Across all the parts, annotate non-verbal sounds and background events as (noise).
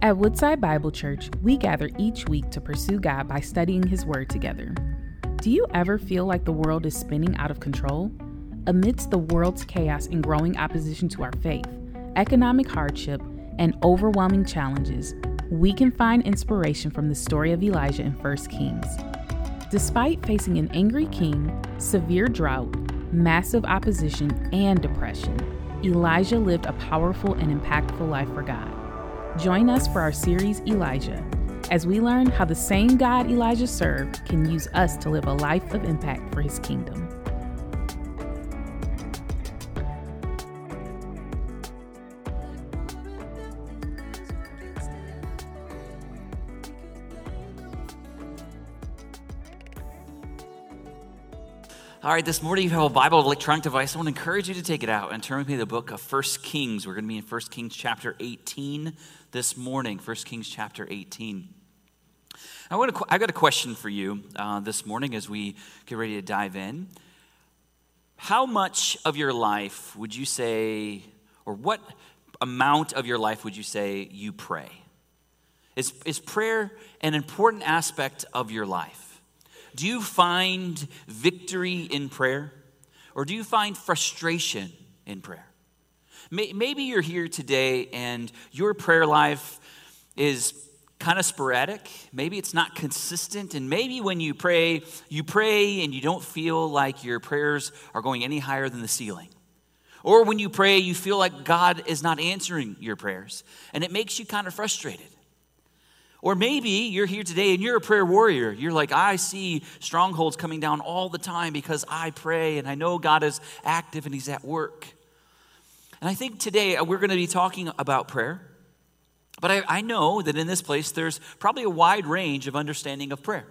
At Woodside Bible Church, we gather each week to pursue God by studying His Word together. Do you ever feel like the world is spinning out of control? Amidst the world's chaos and growing opposition to our faith, economic hardship, and overwhelming challenges, we can find inspiration from the story of Elijah in 1 Kings. Despite facing an angry king, severe drought, massive opposition, and depression, Elijah lived a powerful and impactful life for God. Join us for our series Elijah as we learn how the same God Elijah served can use us to live a life of impact for his kingdom. All right, this morning you have a Bible electronic device. I want to encourage you to take it out and turn with me to the book of First Kings. We're going to be in First Kings chapter 18 this morning. First Kings chapter 18. I want to, I got a question for you uh, this morning as we get ready to dive in. How much of your life would you say, or what amount of your life would you say you pray? Is, is prayer an important aspect of your life? Do you find victory in prayer? Or do you find frustration in prayer? Maybe you're here today and your prayer life is kind of sporadic. Maybe it's not consistent. And maybe when you pray, you pray and you don't feel like your prayers are going any higher than the ceiling. Or when you pray, you feel like God is not answering your prayers. And it makes you kind of frustrated. Or maybe you're here today and you're a prayer warrior. You're like, I see strongholds coming down all the time because I pray and I know God is active and He's at work. And I think today uh, we're going to be talking about prayer. But I, I, know that in this place there's probably a wide range of understanding of prayer.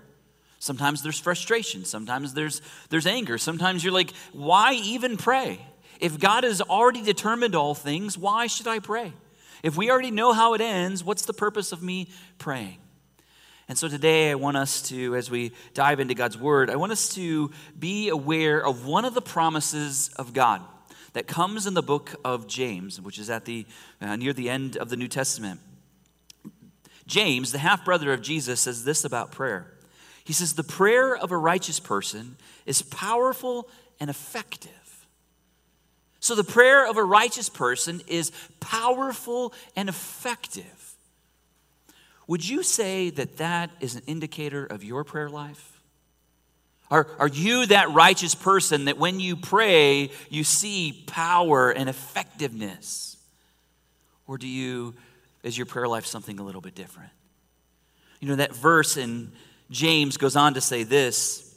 Sometimes there's frustration, sometimes there's, there's anger, sometimes you're like, why even pray? If God has already determined all things, why should I pray? If we already know how it ends, what's the purpose of me praying? And so today I want us to, as we dive into God's word, I want us to be aware of one of the promises of God that comes in the book of James, which is at the uh, near the end of the New Testament. James, the half brother of Jesus, says this about prayer. He says, The prayer of a righteous person is powerful and effective. So the prayer of a righteous person is powerful and effective. Would you say that that is an indicator of your prayer life? Are, are you that righteous person that when you pray, you see power and effectiveness? Or do you, is your prayer life something a little bit different? You know, that verse in James goes on to say this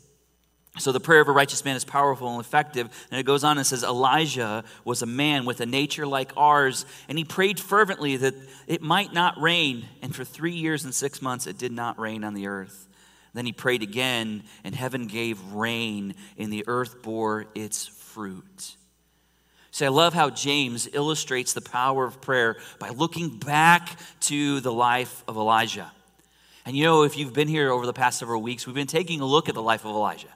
so the prayer of a righteous man is powerful and effective. And it goes on and says, Elijah was a man with a nature like ours, and he prayed fervently that it might not rain. And for three years and six months, it did not rain on the earth. Then he prayed again, and heaven gave rain, and the earth bore its fruit. So I love how James illustrates the power of prayer by looking back to the life of Elijah. And you know, if you've been here over the past several weeks, we've been taking a look at the life of Elijah.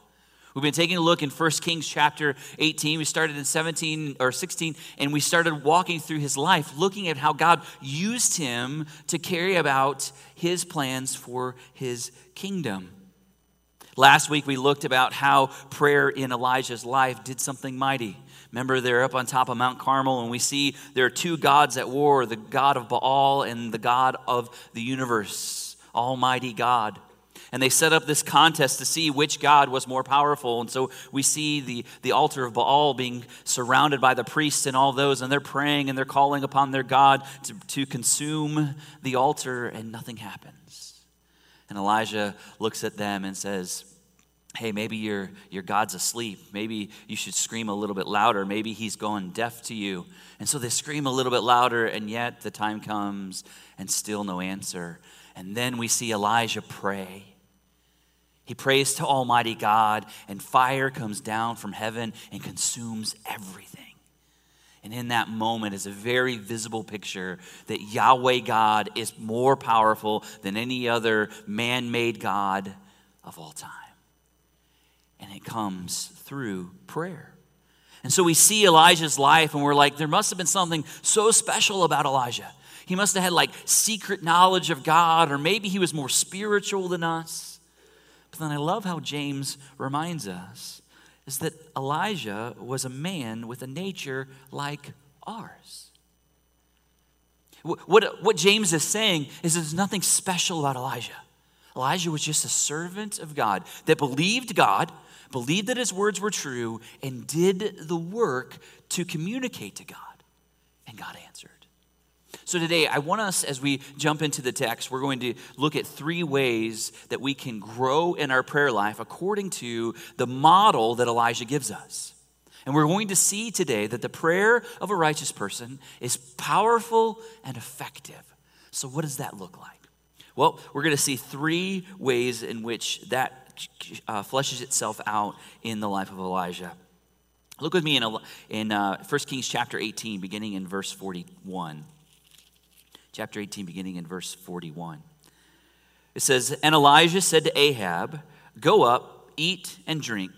We've been taking a look in 1 Kings chapter 18. We started in 17 or 16, and we started walking through his life, looking at how God used him to carry about his plans for his kingdom. Last week, we looked about how prayer in Elijah's life did something mighty. Remember, they're up on top of Mount Carmel, and we see there are two gods at war the God of Baal and the God of the universe, Almighty God and they set up this contest to see which god was more powerful. And so we see the, the altar of baal being surrounded by the priests and all those and they're praying and they're calling upon their god to, to consume the altar and nothing happens. And elijah looks at them and says hey maybe your, your god's asleep. Maybe you should scream a little bit louder. Maybe he's going deaf to you. And so they scream a little bit louder and yet the time comes and still no answer. And then we see elijah pray he prays to Almighty God, and fire comes down from heaven and consumes everything. And in that moment is a very visible picture that Yahweh God is more powerful than any other man made God of all time. And it comes through prayer. And so we see Elijah's life, and we're like, there must have been something so special about Elijah. He must have had like secret knowledge of God, or maybe he was more spiritual than us. But then I love how James reminds us is that Elijah was a man with a nature like ours. What, what James is saying is there's nothing special about Elijah. Elijah was just a servant of God that believed God, believed that his words were true, and did the work to communicate to God. And God answered. So today, I want us, as we jump into the text, we're going to look at three ways that we can grow in our prayer life according to the model that Elijah gives us. And we're going to see today that the prayer of a righteous person is powerful and effective. So, what does that look like? Well, we're going to see three ways in which that uh, fleshes itself out in the life of Elijah. Look with me in, in uh, 1 Kings chapter 18, beginning in verse 41. Chapter 18, beginning in verse 41. It says, And Elijah said to Ahab, Go up, eat and drink,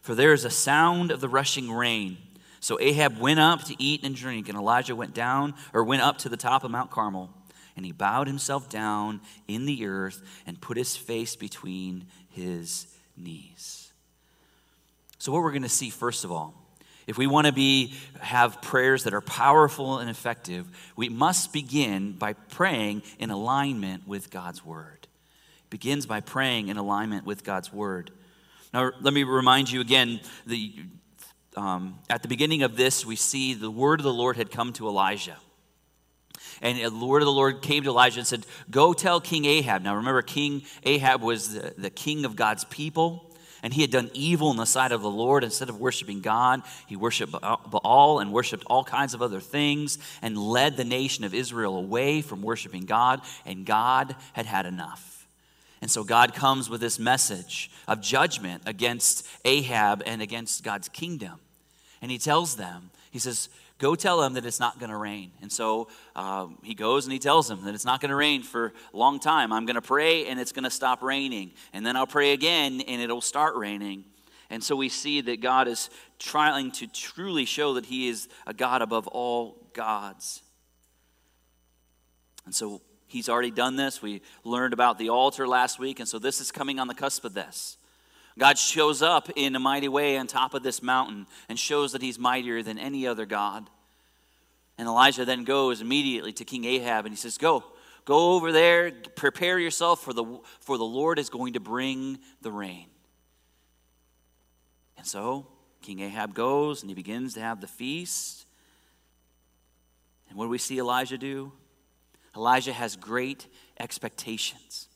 for there is a sound of the rushing rain. So Ahab went up to eat and drink, and Elijah went down, or went up to the top of Mount Carmel and he bowed himself down in the earth and put his face between his knees. So, what we're going to see, first of all, if we want to be have prayers that are powerful and effective, we must begin by praying in alignment with God's word. It begins by praying in alignment with God's word. Now, let me remind you again the, um, at the beginning of this, we see the word of the Lord had come to Elijah. And the word of the Lord came to Elijah and said, Go tell King Ahab. Now remember, King Ahab was the, the king of God's people. And he had done evil in the sight of the Lord. Instead of worshiping God, he worshiped Baal and worshiped all kinds of other things and led the nation of Israel away from worshiping God. And God had had enough. And so God comes with this message of judgment against Ahab and against God's kingdom. And he tells them, He says, Go tell him that it's not going to rain. And so um, he goes and he tells him that it's not going to rain for a long time. I'm going to pray and it's going to stop raining. And then I'll pray again and it'll start raining. And so we see that God is trying to truly show that he is a God above all gods. And so he's already done this. We learned about the altar last week. And so this is coming on the cusp of this. God shows up in a mighty way on top of this mountain and shows that he's mightier than any other God. And Elijah then goes immediately to King Ahab and he says, Go, go over there, prepare yourself, for the, for the Lord is going to bring the rain. And so King Ahab goes and he begins to have the feast. And what do we see Elijah do? Elijah has great expectations.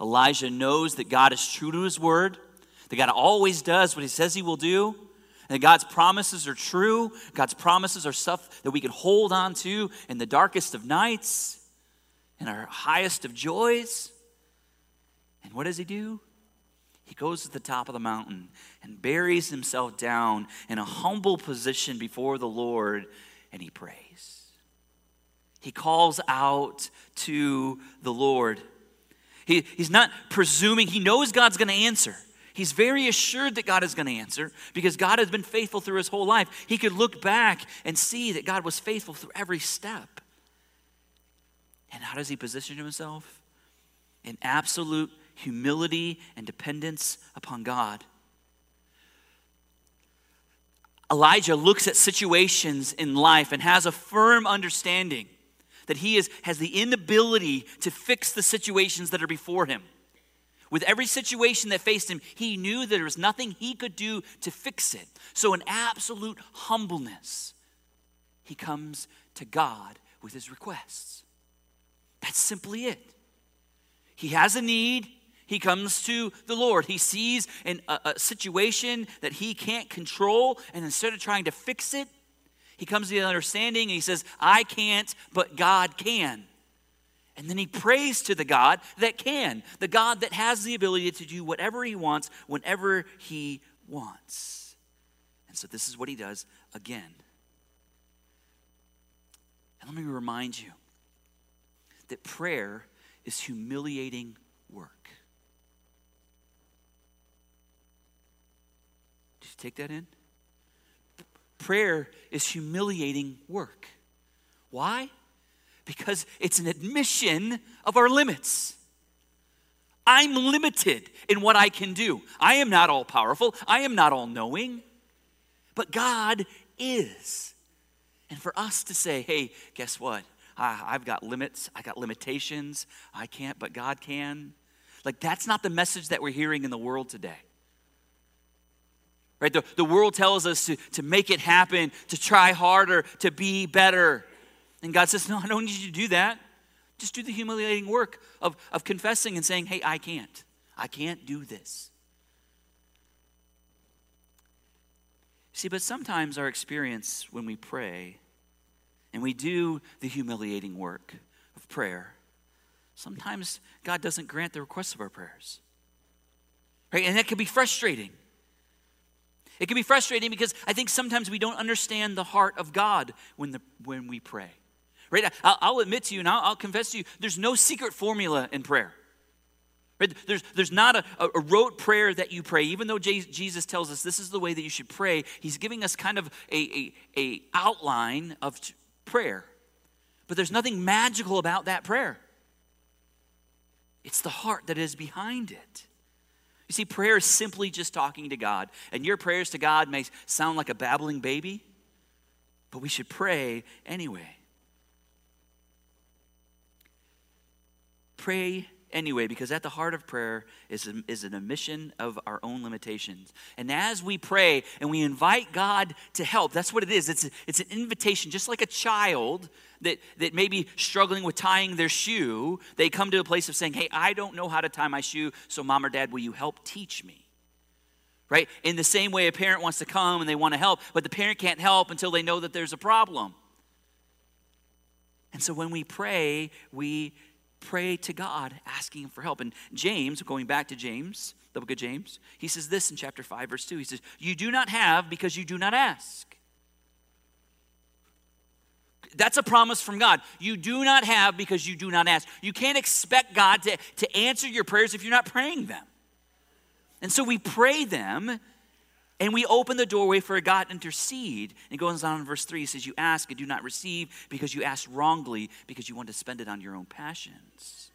Elijah knows that God is true to his word that God always does what he says he will do. And that God's promises are true. God's promises are stuff that we can hold on to in the darkest of nights, in our highest of joys. And what does he do? He goes to the top of the mountain and buries himself down in a humble position before the Lord and he prays. He calls out to the Lord. He, he's not presuming, he knows God's going to answer. He's very assured that God is going to answer because God has been faithful through his whole life. He could look back and see that God was faithful through every step. And how does he position himself? In absolute humility and dependence upon God. Elijah looks at situations in life and has a firm understanding that he is, has the inability to fix the situations that are before him. With every situation that faced him, he knew that there was nothing he could do to fix it. So, in absolute humbleness, he comes to God with his requests. That's simply it. He has a need, he comes to the Lord. He sees in a, a, situation that he can't control, and instead of trying to fix it, he comes to the understanding and he says, I can't, but God can. And then he prays to the God that can, the God that has the ability to do whatever he wants whenever he wants. And so this is what he does again. And let me remind you that prayer is humiliating work. Did you take that in? Prayer is humiliating work. Why? Because it's an admission of our limits. I'm limited in what I can do. I am not all powerful, I am not all knowing, but God is. And for us to say, hey, guess what? I, have got limits, I got limitations, I can't, but God can. Like, that's not the message that we're hearing in the world today. Right? The, the world tells us to, to make it happen, to try harder, to be better. And God says, No, I don't need you to do that. Just do the humiliating work of, of confessing and saying, Hey, I can't. I can't do this. See, but sometimes our experience when we pray and we do the humiliating work of prayer, sometimes God doesn't grant the requests of our prayers. Right? And that can be frustrating. It can be frustrating because I think sometimes we don't understand the heart of God when, the, when we pray. Right? I'll, I'll admit to you and I'll, I'll, confess to you, there's no secret formula in prayer. Right? There's, there's not a, a rote prayer that you pray. Even though Jesus tells us this is the way that you should pray, he's giving us kind of a, a, a outline of prayer. But there's nothing magical about that prayer. It's the heart that is behind it. You see, prayer is simply just talking to God. And your prayers to God may sound like a babbling baby, but we should pray anyway. Pray anyway, because at the heart of prayer is, is an admission of our own limitations. And as we pray and we invite God to help, that's what it is. It's, a, it's an invitation, just like a child that, that may be struggling with tying their shoe, they come to a place of saying, Hey, I don't know how to tie my shoe, so mom or dad, will you help teach me? Right? In the same way, a parent wants to come and they want to help, but the parent can't help until they know that there's a problem. And so when we pray, we pray to God asking for help. And James, going back to James, the book of James, he says this in chapter 5, verse 2. He says, You do not have because you do not ask. That's a promise from God. You do not have because you do not ask. You can't expect God to, to answer your prayers if you're not praying them. And so we pray them and we open the doorway for God to intercede. And it goes on in verse 3. He says, You ask and do not receive because you ask wrongly because you want to spend it on your own passions.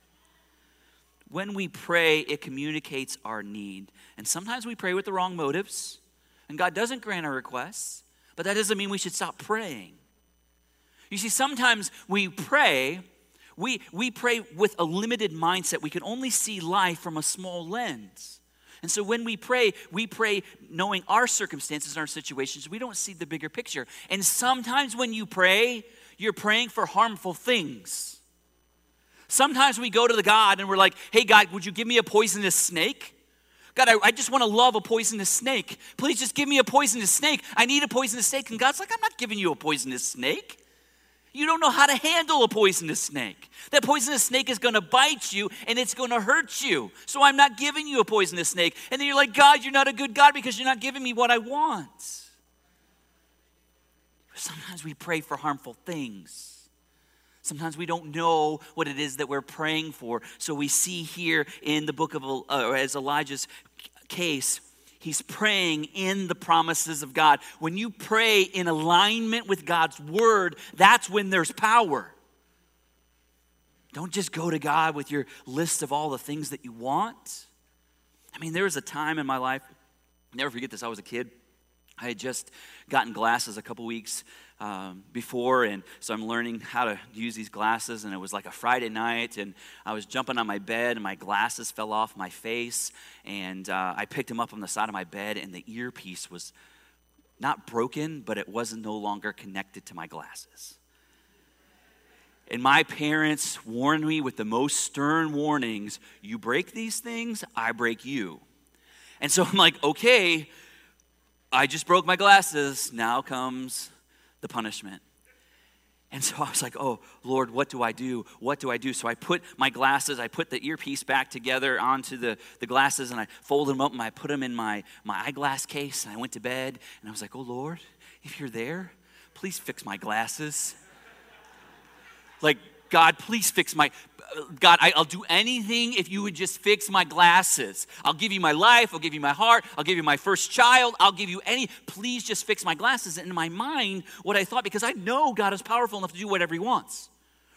When we pray, it communicates our need. And sometimes we pray with the wrong motives, and God doesn't grant our requests, but that doesn't mean we should stop praying. You see, sometimes we pray, we, we pray with a limited mindset. We can only see life from a small lens. And so when we pray, we pray knowing our circumstances and our situations. We don't see the bigger picture. And sometimes when you pray, you're praying for harmful things. Sometimes we go to the God and we're like, hey, God, would you give me a poisonous snake? God, I, I just want to love a poisonous snake. Please just give me a poisonous snake. I need a poisonous snake. And God's like, I'm not giving you a poisonous snake. You don't know how to handle a poisonous snake. That poisonous snake is going to bite you and it's going to hurt you. So I'm not giving you a poisonous snake. And then you're like, God, you're not a good God because you're not giving me what I want. Sometimes we pray for harmful things. Sometimes we don't know what it is that we're praying for. So we see here in the book of, uh, as Elijah's case, He's praying in the promises of God. When you pray in alignment with God's word, that's when there's power. Don't just go to God with your list of all the things that you want. I mean, there was a time in my life, I'll never forget this, I was a kid. I had just gotten glasses a couple weeks um, before, and so I'm learning how to use these glasses. And it was like a Friday night, and I was jumping on my bed, and my glasses fell off my face, and uh, I picked them up on the side of my bed, and the earpiece was not broken, but it wasn't no longer connected to my glasses. And my parents warned me with the most stern warnings you break these things, I break you. And so I'm like, okay, I just broke my glasses. Now comes the punishment. And so I was like, oh, Lord, what do I do? What do I do? So I put my glasses, I put the earpiece back together onto the, the glasses, and I folded them up and I put them in my, my eyeglass case. And I went to bed, and I was like, oh, Lord, if you're there, please fix my glasses. like, God, please fix my. God, I, will do anything if you would just fix my glasses. I'll give you my life. I'll give you my heart. I'll give you my first child. I'll give you any. Please just fix my glasses. And in my mind, what I thought, because I know God is powerful enough to do whatever He wants.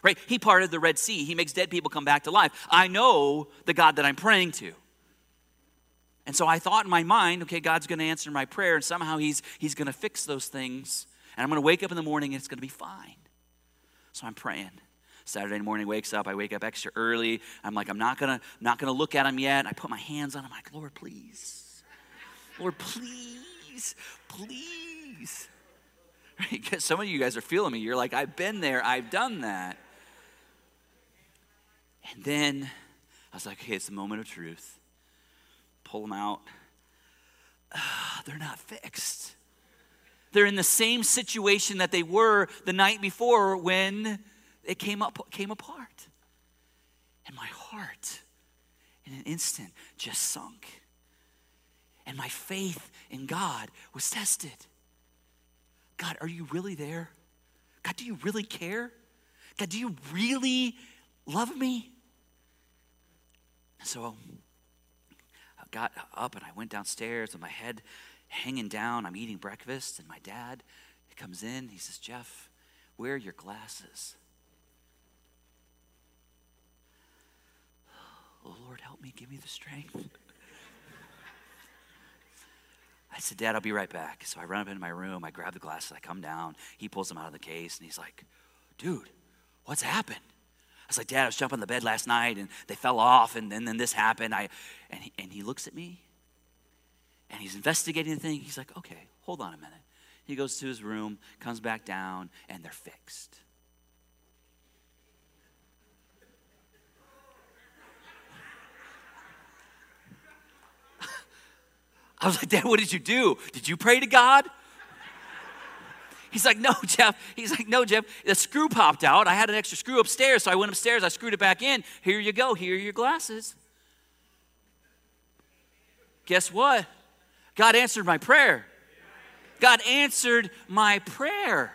right? He parted the Red Sea. He makes dead people come back to life. I know the God that I'm praying to. And so I thought in my mind, okay, God's going to answer my prayer, and somehow He's, he's going to fix those things. And I'm going to wake up in the morning and it's going to be fine. So I'm praying. Saturday morning wakes up, I wake up extra early. I'm like, I'm not gonna, not gonna look at him yet. I put my hands on him, I'm like, Lord, please. Lord, please, please. (laughs) Right? Some of you guys are feeling me. You're like, I've been there, I've done that. And then I was like, okay, it's the moment of truth. Pull them out. Uh, they're not fixed. They're in the same situation that they were the night before when it came up came apart. And my heart in an instant just sunk. And my faith in God was tested. God, are you really there? God, do you really care? God, do you really love me? So I got up and I went downstairs with my head hanging down. I'm eating breakfast, and my dad comes in. He says, Jeff, where are your glasses? Oh, Lord, help me. Give me the strength. I said, Dad, I'll be right back. So I run up into my room. I grab the glasses. I come down. He pulls them out of the case, and he's like, Dude, what's happened? I was like, Dad, I was jumping on the bed last night, and they fell off, and then, then this happened. I, and, he, and he looks at me, and he's investigating the thing. He's like, Okay, hold on a minute. He goes to his room, comes back down, and they're fixed. I was like, Dad, what did you do? Did you pray to God? He's like, no, Jeff. He's like, no, Jeff. The screw popped out. I had an extra screw upstairs, so I went upstairs. I screwed it back in. Here you go. Here are your glasses. Guess what? God answered my prayer. God answered my prayer.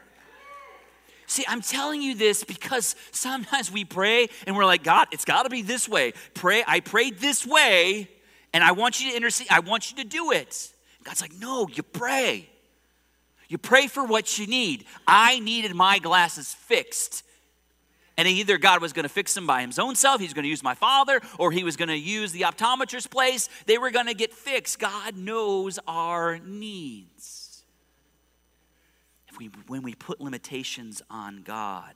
See, I'm telling you this because sometimes we pray and we're like, God, it's got to be this way. Pray, I prayed this way, and I want you to intercede. I want you to do it. God's like, no, you pray. You pray for what you need. I needed my glasses fixed. And either God was going to fix them by his own self, he's going to use my father, or he was going to use the optometrist's place. They were going to get fixed. God knows our needs. If we, when we put limitations on God,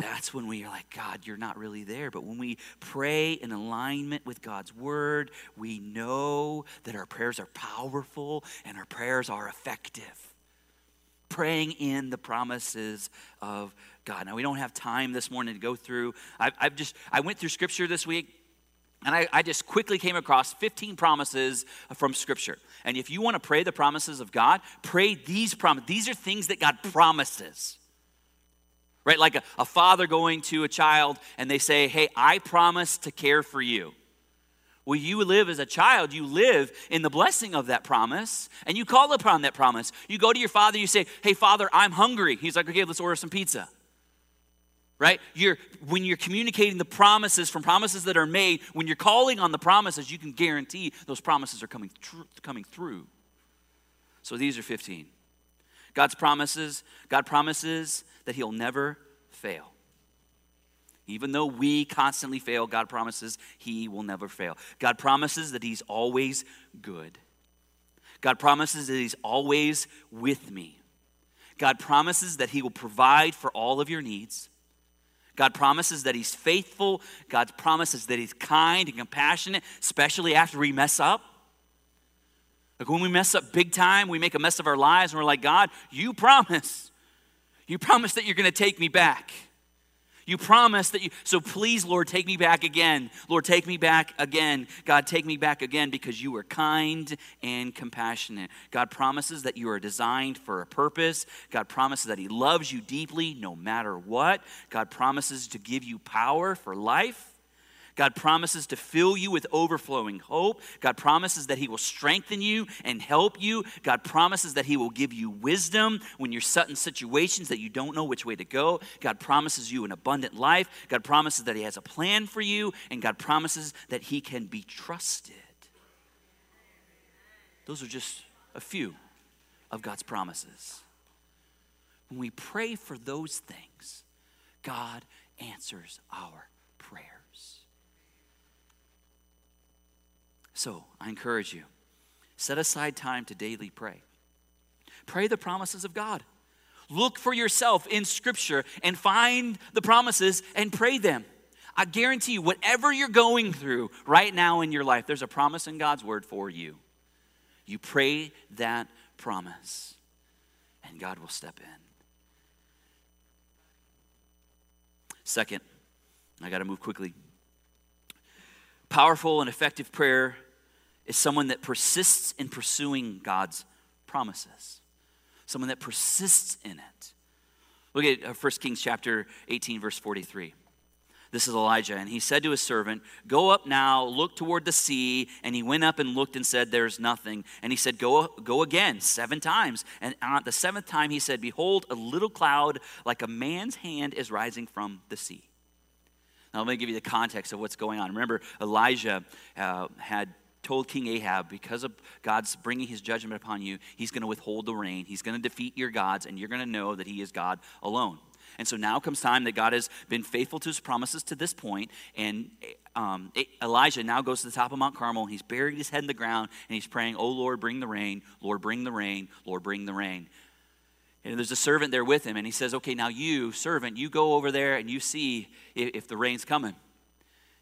that's when we are like, God, you're not really there. But when we pray in alignment with God's word, we know that our prayers are powerful and our prayers are effective. Praying in the promises of God. Now, we don't have time this morning to go through. I, have just, I went through scripture this week. And I, I, just quickly came across 15 promises from Scripture. And if you want to pray the promises of God, pray these promises. These are things that God promises right? Like a, a father going to a child and they say, Hey, I promise to care for you. Well, you live as a child, you live in the blessing of that promise, and you call upon that promise. You go to your father, you say, Hey, father, I'm hungry. He's like, Okay, let's order some pizza. Right? You're, when you're communicating the promises from promises that are made, when you're calling on the promises, you can guarantee those promises are coming, tr- coming through. So these are 15. God's promises, God promises that He'll never fail. Even though we constantly fail, God promises He will never fail. God promises that He's always good. God promises that He's always with me. God promises that He will provide for all of your needs. God promises that He's faithful. God promises that He's kind and compassionate, especially after we mess up. Like when we mess up big time, we make a mess of our lives, and we're like, God, you promise you promise that you're going to take me back. You promise that you, so please, Lord, take me back again. Lord, take me back again. God, take me back again because you are kind and compassionate. God promises that you are designed for a purpose. God promises that He loves you deeply no matter what. God promises to give you power for life. God promises to fill you with overflowing hope. God promises that He will strengthen you and help you. God promises that He will give you wisdom when you're set in situations that you don't know which way to go. God promises you an abundant life. God promises that He has a plan for you. And God promises that He can be trusted. Those are just a few of God's promises. when we pray for those things, God answers our prayers. So I encourage you set aside time to daily pray. Pray the promises of God. Look for yourself in Scripture and find the promises and pray them. I guarantee you, whatever you're going through right now in your life, there's a promise in God's Word for you. You pray that promise, and God will step in. Second, I got to move quickly. Powerful and effective prayer is someone that persists in pursuing God's promises, someone that persists in it. Look at 1 uh, Kings chapter 18, verse 43. This is Elijah. And he said to his servant, Go up now, look toward the sea. And he went up and looked and said, There's nothing. And he said, Go, go again, seven times. And on the seventh time he said, Behold, a little cloud like a man's hand is rising from the sea. Now, let me give you the context of what's going on. Remember, Elijah uh, had told King Ahab, because of God's bringing his judgment upon you, he's going to withhold the rain. He's going to defeat your gods, and you're going to know that he is God alone. And so now comes time that God has been faithful to his promises to this point, and um, Elijah now goes to the top of Mount Carmel, and he's buried his head in the ground, and he's praying, Oh Lord, bring the rain, Lord, bring the rain, Lord, bring the rain. And there's a servant there with him, and he says, Okay, now you, servant, you go over there and you see if, if the rain's coming.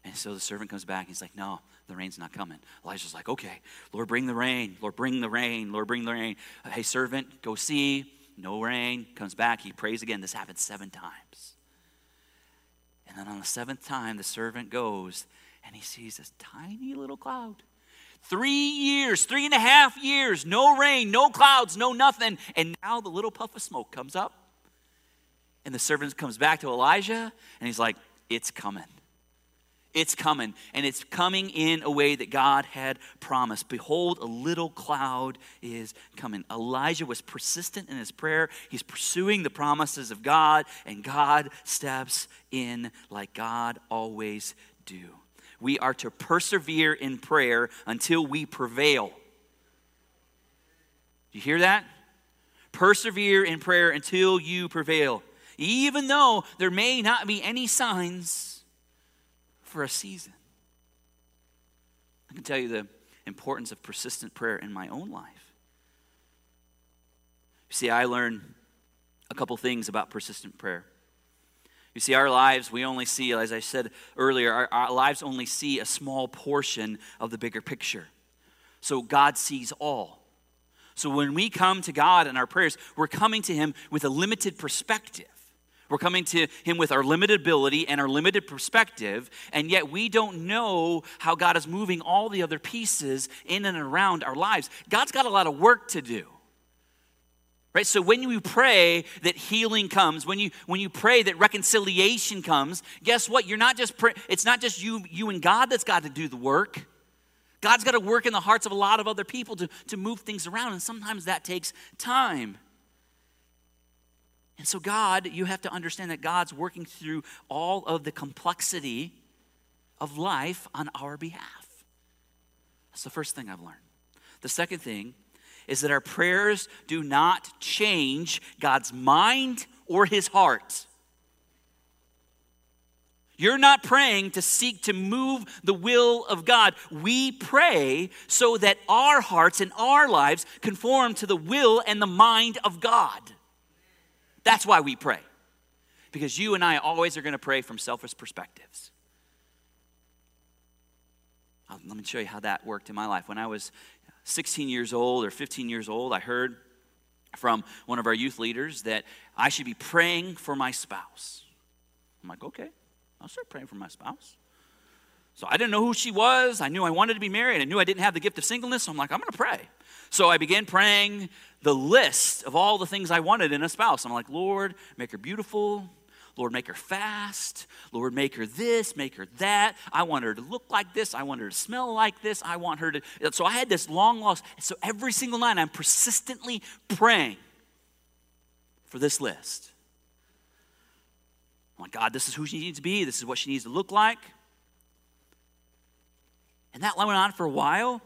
And so the servant comes back, and he's like, No, the rain's not coming. Elijah's like, Okay, Lord, bring the rain, Lord, bring the rain, Lord, bring the rain. Uh, hey, servant, go see no rain, comes back, he prays again. This happens seven times. And then on the seventh time, the servant goes and he sees this tiny little cloud. Three years, three and a half years, no rain, no clouds, no nothing. And now the little puff of smoke comes up. And the servant comes back to Elijah and he's like, It's coming. It's coming, and it's coming in a way that God had promised. Behold, a little cloud is coming. Elijah was persistent in his prayer. He's pursuing the promises of God, and God steps in like God always do. We are to persevere in prayer until we prevail. Do you hear that? Persevere in prayer until you prevail. Even though there may not be any signs for a season. I can tell you the importance of persistent prayer in my own life. You see, I learned a couple things about persistent prayer. You see, our lives, we only see, as I said earlier, our, our, lives only see a small portion of the bigger picture. So God sees all. So when we come to God in our prayers, we're coming to Him with a limited perspective. We're coming to Him with our limited ability and our limited perspective, and yet we don't know how God is moving all the other pieces in and around our lives. God's got a lot of work to do. Right? So when you pray that healing comes, when you when you pray that reconciliation comes, guess what? You're not just pray, it's not just you you and God that's got to do the work. God's got to work in the hearts of a lot of other people to, to move things around, and sometimes that takes time. And so, God, you have to understand that God's working through all of the complexity of life on our behalf. That's the first thing I've learned. The second thing is that our prayers do not change God's mind or his heart. You're not praying to seek to move the will of God. We pray so that our hearts and our lives conform to the will and the mind of God. That's why we pray. Because you and I always are going to pray from selfish perspectives. Uh, let me show you how that worked in my life. When I was 16 years old or 15 years old, I heard from one of our youth leaders that I should be praying for my spouse. I'm like, okay, I'll start praying for my spouse. So I didn't know who she was. I knew I wanted to be married. I knew I didn't have the gift of singleness. So I'm like, I'm going to pray. So I began praying the list of all the things I wanted in a spouse. I'm like, Lord, make her beautiful. Lord, make her fast. Lord, make her this, make her that. I want her to look like this. I want her to smell like this. I want her to. So I had this long lost. So every single night, I'm persistently praying for this list. I'm like, God, this is who she needs to be. This is what she needs to look like. And that went on for a while.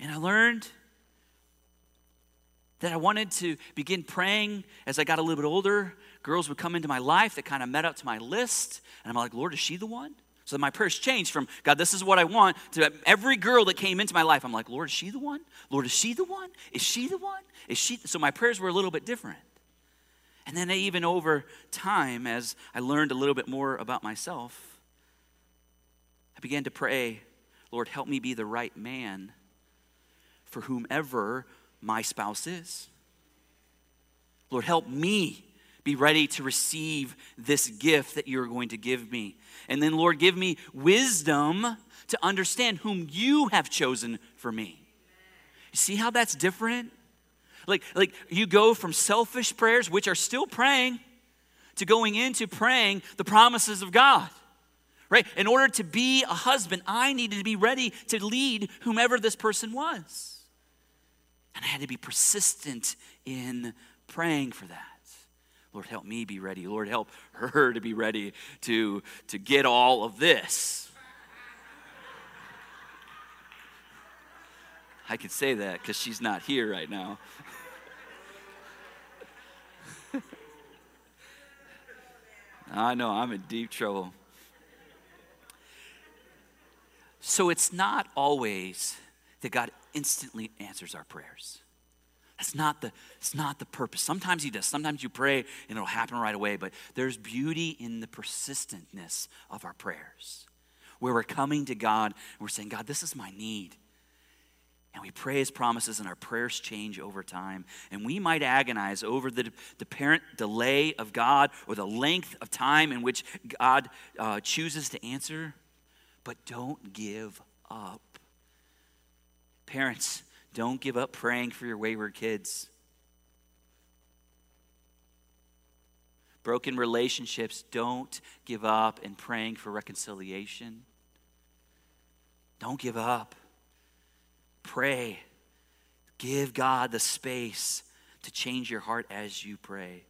And I learned that I wanted to begin praying as I got a little bit older. Girls would come into my life that kind of met up to my list. And I'm like, Lord, is she the one? So my prayers changed from, God, this is what I want, to every girl that came into my life. I'm like, Lord, is she the one? Lord, is she the one? Is she the one? Is she? So my prayers were a little bit different. And then even over time, as I learned a little bit more about myself, began to pray, Lord, help me be the right man for whomever my spouse is. Lord, help me be ready to receive this gift that you're going to give me. And then, Lord, give me wisdom to understand whom you have chosen for me. You see how that's different? Like, like you go from selfish prayers, which are still praying, to going into praying the promises of God. Right? In order to be a husband, I needed to be ready to lead whomever this person was. And I had to be persistent in praying for that. Lord, help me be ready. Lord, help her to be ready to, to get all of this. I can say that because she's not here right now. (laughs) I know I'm in deep trouble. So it's not always that God instantly answers our prayers. That's not the, it's not the purpose. Sometimes he does. Sometimes you pray and it'll happen right away, but there's beauty in the persistentness of our prayers. Where we're coming to God and we're saying, God, this is my need. And we pray his promises, and our prayers change over time. And we might agonize over the, the apparent delay of God or the length of time in which God uh, chooses to answer, but don't give up. Parents, don't give up praying for your wayward kids. Broken relationships, don't give up in praying for reconciliation. Don't give up. Pray. Give God the space to change your heart as you pray.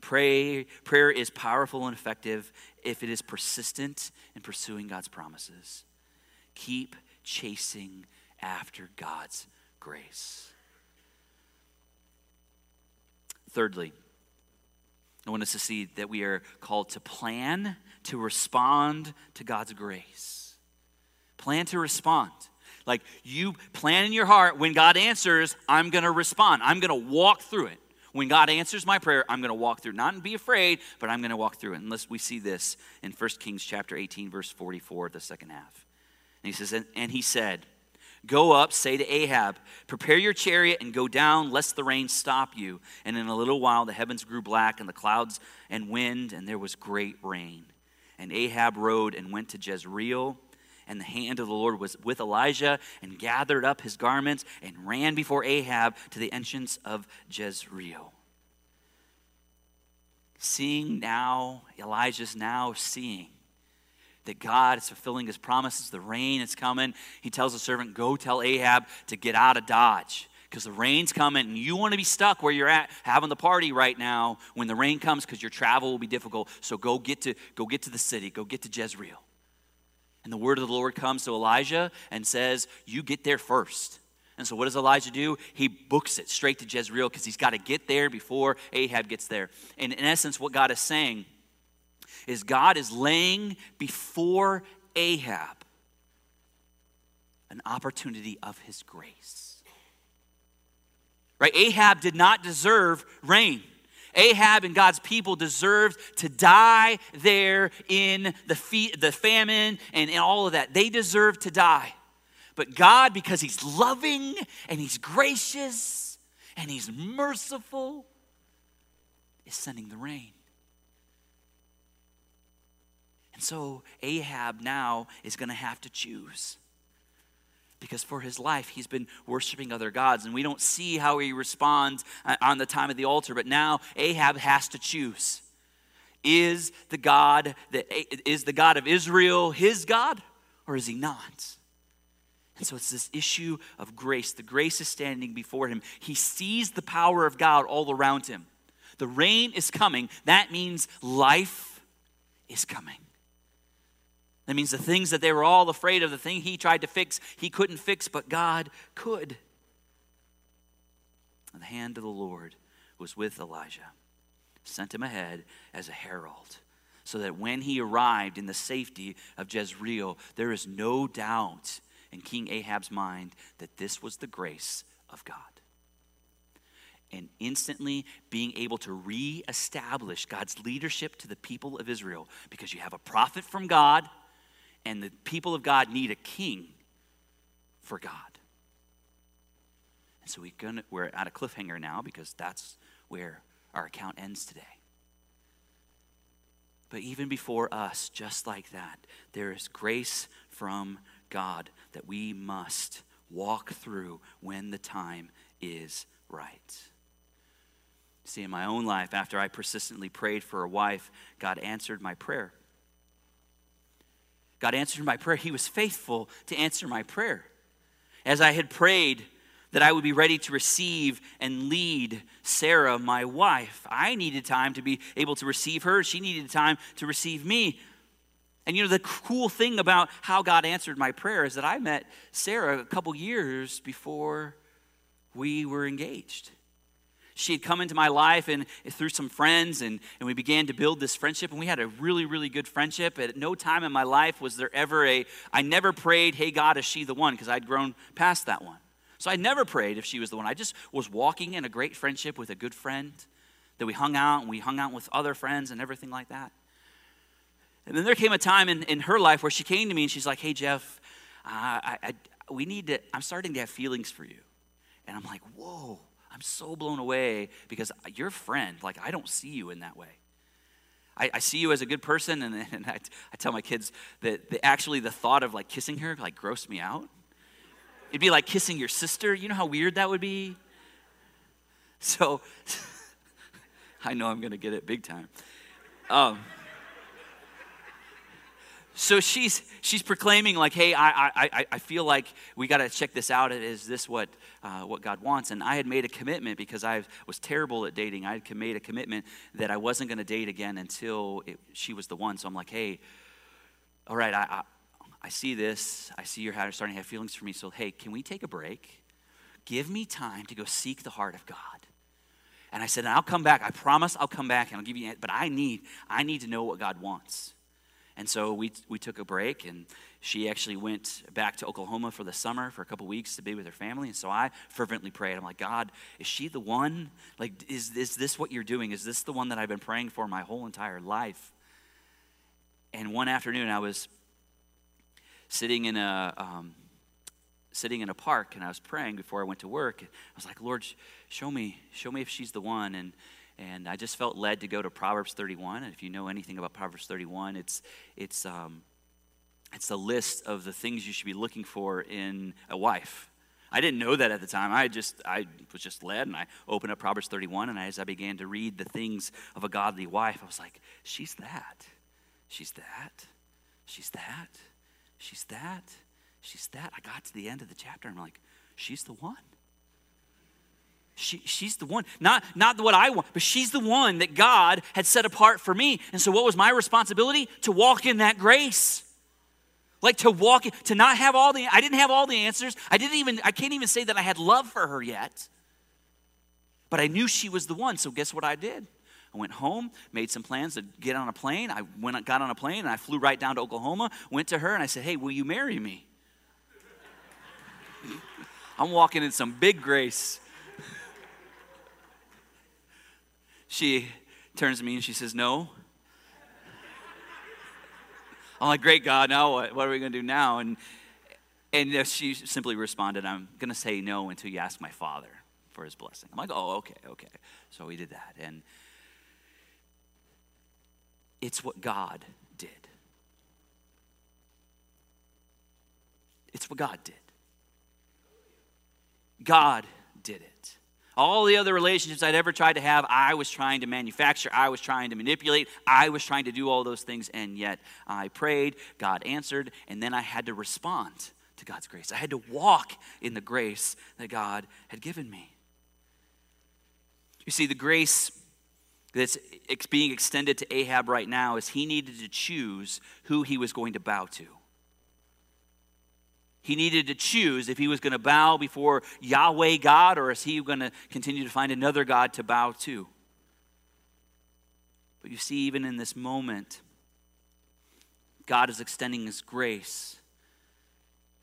Pray, prayer is powerful and effective if it is persistent in pursuing God's promises. Keep chasing after God's grace. Thirdly, I want us to see that we are called to plan to respond to God's grace. Plan to respond. Like you plan in your heart, when God answers, I'm going to respond. I'm going to walk through it. When God answers my prayer, I'm going to walk through. Not and be afraid, but I'm going to walk through it. Unless we see this in 1 Kings chapter 18, verse 44, the second half. And he says, and, and he said, Go up, say to Ahab, Prepare your chariot and go down, lest the rain stop you. And in a little while the heavens grew black, and the clouds and wind, and there was great rain. And Ahab rode and went to Jezreel. And the hand of the Lord was with Elijah, and gathered up his garments, and ran before Ahab to the entrance of Jezreel. Seeing now, Elijah's now seeing that God is fulfilling his promises. The rain is coming. He tells the servant, Go tell Ahab to get out of Dodge because the rain's coming and you want to be stuck where you're at having the party right now when the rain comes because your travel will be difficult. So go get to go get to the city, go get to Jezreel. And the word of the Lord comes to Elijah and says, You get there first. And so, what does Elijah do? He books it straight to Jezreel because he's got to get there before Ahab gets there. And in essence, what God is saying is God is laying before Ahab an opportunity of his grace. Right? Ahab did not deserve rain. Ahab and God's people deserved to die there in the, fe- the famine and, and all of that. They deserved to die. But God, because He's loving and He's gracious and He's merciful, is sending the rain. And so Ahab now is going to have to choose. Because for his life, he's been worshiping other gods. And we don't see how he responds uh, on the time of the altar. But now Ahab has to choose. Is the God that is the God of Israel his God, or is he not? And so it's this issue of grace. The grace is standing before him. He sees the power of God all around him. The rain is coming. That means life is coming. That means the things that they were all afraid of, the thing he tried to fix, he couldn't fix, but God could. And the hand of the Lord was with Elijah, sent him ahead as a herald, so that when he arrived in the safety of Jezreel, there is no doubt in King Ahab's mind that this was the grace of God. And instantly being able to reestablish God's leadership to the people of Israel because you have a prophet from God, and the people of God need a king for God. And so we gonna, we're at a cliffhanger now because that's where our account ends today. But even before us, just like that, there is grace from God that we must walk through when the time is right. See, in my own life, after I persistently prayed for a wife, God answered my prayer. God answered my prayer. He was faithful to answer my prayer. As I had prayed that I would be ready to receive and lead Sarah, my wife, I needed time to be able to receive her. She needed time to receive me. And you know, the cool thing about how God answered my prayer is that I met Sarah a couple years before we were engaged. She had come into my life and through some friends, and, and we began to build this friendship, and we had a really, really good friendship. At no time in my life was there ever a, I never prayed, hey, God, is she the one? Because I'd grown past that one. So I never prayed if she was the one. I just was walking in a great friendship with a good friend that we hung out, and we hung out with other friends and everything like that. And then there came a time in, in her life where she came to me and she's like, hey, Jeff, uh, I, I, we need to, I'm starting to have feelings for you. And I'm like, whoa, I'm so blown away because you're a friend. Like, I don't see you in that way. I, I see you as a good person, and, (laughs) and I, I tell my kids that actually the thought of like kissing her like grossed me out. It'd be like kissing your sister. You know how weird that would be? So, (laughs) I know I'm going to get it big time. Um, so she's she's proclaiming like hey i i, I feel like we got to check this out. Is this what uh, what god wants. And i had made a commitment because i was terrible at dating. I had made a commitment that i wasn't going to date again until it, she was the one. So i'm like hey all right i i, I see this. I see you're starting to have feelings for me. So hey can we take a break? Give me time to go seek the heart of god. And i said and i'll come back. I promise i'll come back and i'll give you but i need i need to know what god wants and so we, we took a break, and she actually went back to Oklahoma for the summer for a couple weeks to be with her family. And so I fervently prayed. I'm like, God, is she the one? Like, is, is this what you're doing? Is this the one that I've been praying for my whole entire life? And one afternoon, I was sitting in a. Um, sitting in a park and I was praying before I went to work. I was like, Lord, show me, show me if she's the one. And and I just felt led to go to Proverbs 31. And if you know anything about Proverbs 31, it's it's um, it's a list of the things you should be looking for in a wife. I didn't know that at the time. I just I was just led, and I opened up Proverbs 31, and as I began to read the things of a godly wife, I was like, she's that, she's that, she's that, she's that, she's that. I got to the end of the chapter, and I'm like, she's the one. She, she's the one, not, not what I want, but she's the one that God had set apart for me. And so, what was my responsibility? To walk in that grace. Like to walk, in, to not have all the, I didn't have all the answers. I didn't even, I can't even say that I had love for her yet. But I knew she was the one. So, guess what I did? I went home, made some plans to get on a plane. I went, got on a plane, and I flew right down to Oklahoma, went to her, and I said, Hey, will you marry me? (laughs) I'm walking in some big grace. She turns to me and she says, No. I'm like, Great God, now what? What are we going to do now? And, and she simply responded, I'm going to say no until you ask my father for his blessing. I'm like, Oh, okay, okay. So we did that. And it's what God did. It's what God did. God did it. All the other relationships I'd ever tried to have, I was trying to manufacture, I was trying to manipulate, I was trying to do all those things, and yet I prayed, God answered, and then I had to respond to God's grace. I had to walk in the grace that God had given me. You see, the grace that's being extended to Ahab right now is he needed to choose who he was going to bow to. He needed to choose if he was going to bow before Yahweh God or is he going to continue to find another God to bow to. But you see, even in this moment, God is extending his grace.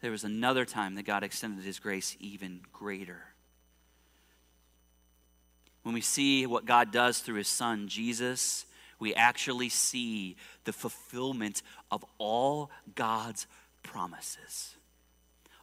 There was another time that God extended his grace even greater. When we see what God does through his son, Jesus, we actually see the fulfillment of all God's promises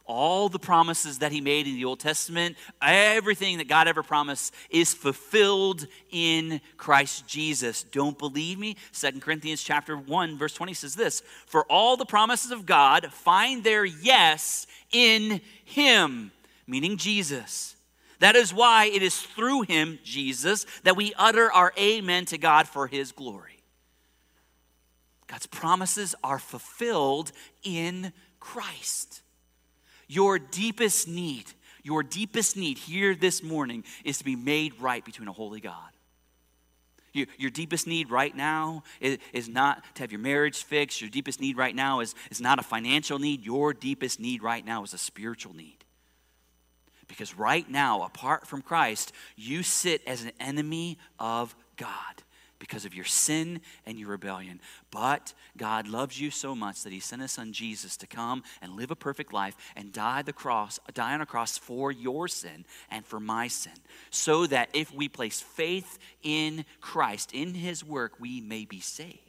all the promises that he made in the Old Testament, everything that God ever promised is fulfilled in Christ Jesus. Don't believe me? Second Corinthians chapter 1 verse 20 says this, "For all the promises of God find their yes in him," meaning Jesus. That is why it is through him, Jesus, that we utter our amen to God for his glory. God's promises are fulfilled in Christ. Your deepest need, your deepest need here this morning is to be made right between a holy God. Your, your deepest need right now is, is, not to have your marriage fixed. Your deepest need right now is, is not a financial need. Your deepest need right now is a spiritual need. Because right now, apart from Christ, you sit as an enemy of God because of your sin and your rebellion. But God loves you so much that He sent His Son Jesus to come and live a perfect life and die the cross, die on a cross for your sin and for my sin, so that if we place faith in Christ, in His work, we may be saved.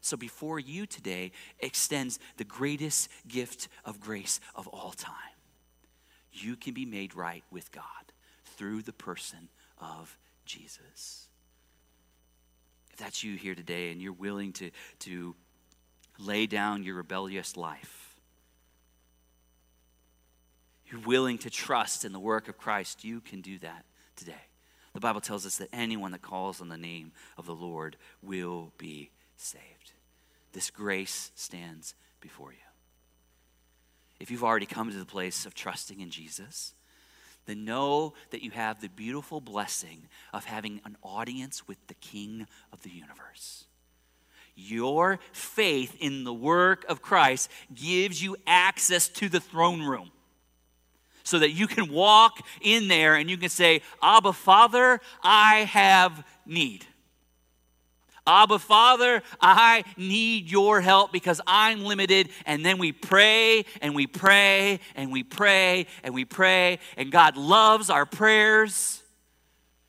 So before you today extends the greatest gift of grace of all time. You can be made right with God through the person of Jesus. That's you here today and you're willing to, to lay down your rebellious life, you're willing to trust in the work of Christ, you can do that today. The Bible tells us that anyone that calls on the name of the Lord will be saved. This grace stands before you. If you've already come to the place of trusting in Jesus, then know that you have the beautiful blessing of having an audience with the King of the universe. Your faith in the work of Christ gives you access to the throne room so that you can walk in there and you can say, Abba, Father, I have need. Abba, Father, I need your help because I'm limited. And then we pray and we pray and we pray and we pray. And God loves our prayers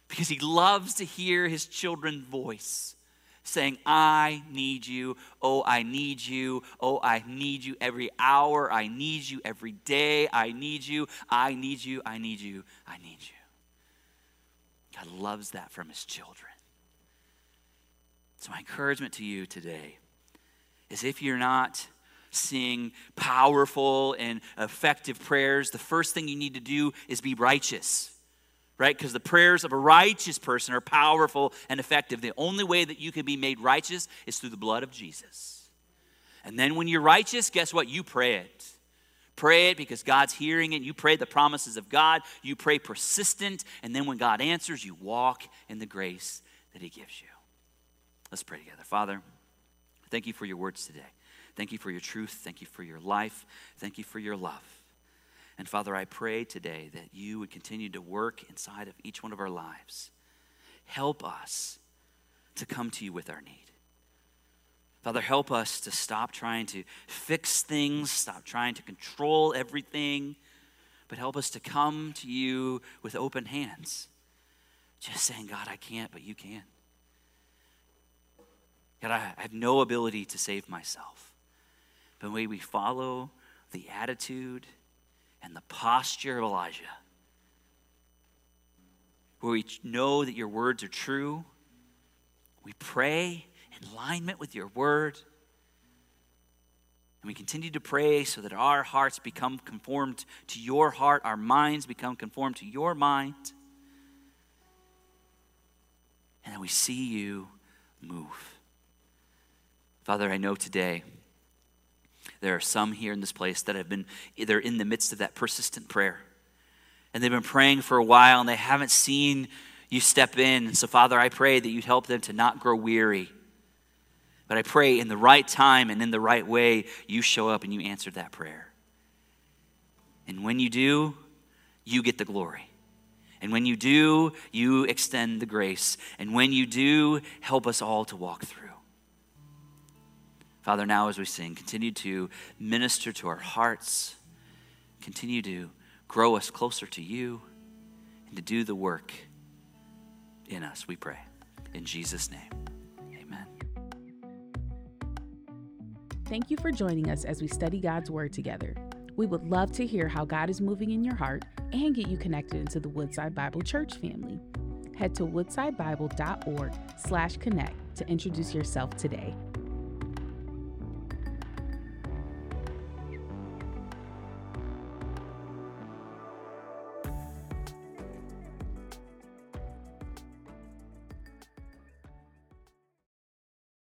because He loves to hear His children's voice saying, I need you. Oh, I need you. Oh, I need you every hour. I need you every day. I need you. I need you. I need you. I need you. God loves that from His children. So, my encouragement to you today is if you're not seeing powerful and effective prayers, the first thing you need to do is be righteous, right? Because the prayers of a righteous person are powerful and effective. The only way that you can be made righteous is through the blood of Jesus. And then when you're righteous, guess what? You pray it. Pray it because God's hearing it. You pray the promises of God. You pray persistent. And then when God answers, you walk in the grace that He gives you. Let's pray together. Father, thank you for your words today. Thank you for your truth. Thank you for your life. Thank you for your love. And Father, I pray today that you would continue to work inside of each one of our lives. Help us to come to you with our need. Father, help us to stop trying to fix things, stop trying to control everything, but help us to come to you with open hands. Just saying, God, I can't, but you can. God, I have no ability to save myself. But may we follow the attitude and the posture of Elijah, where we know that your words are true. We pray in alignment with your word. And we continue to pray so that our hearts become conformed to your heart, our minds become conformed to your mind. And we see you move. Father, I know today there are some here in this place that have been either in the midst of that persistent prayer. And they've been praying for a while and they haven't seen you step in. And so, Father, I pray that you'd help them to not grow weary. But I pray in the right time and in the right way, you show up and you answer that prayer. And when you do, you get the glory. And when you do, you extend the grace. And when you do, help us all to walk through. Father, now as we sing, continue to minister to our hearts, continue to grow us closer to you, and to do the work in us, we pray. In Jesus' name, amen. Thank you for joining us as we study God's Word together. We would love to hear how God is moving in your heart and get you connected into the Woodside Bible Church family. Head to woodsidebible.org slash connect to introduce yourself today.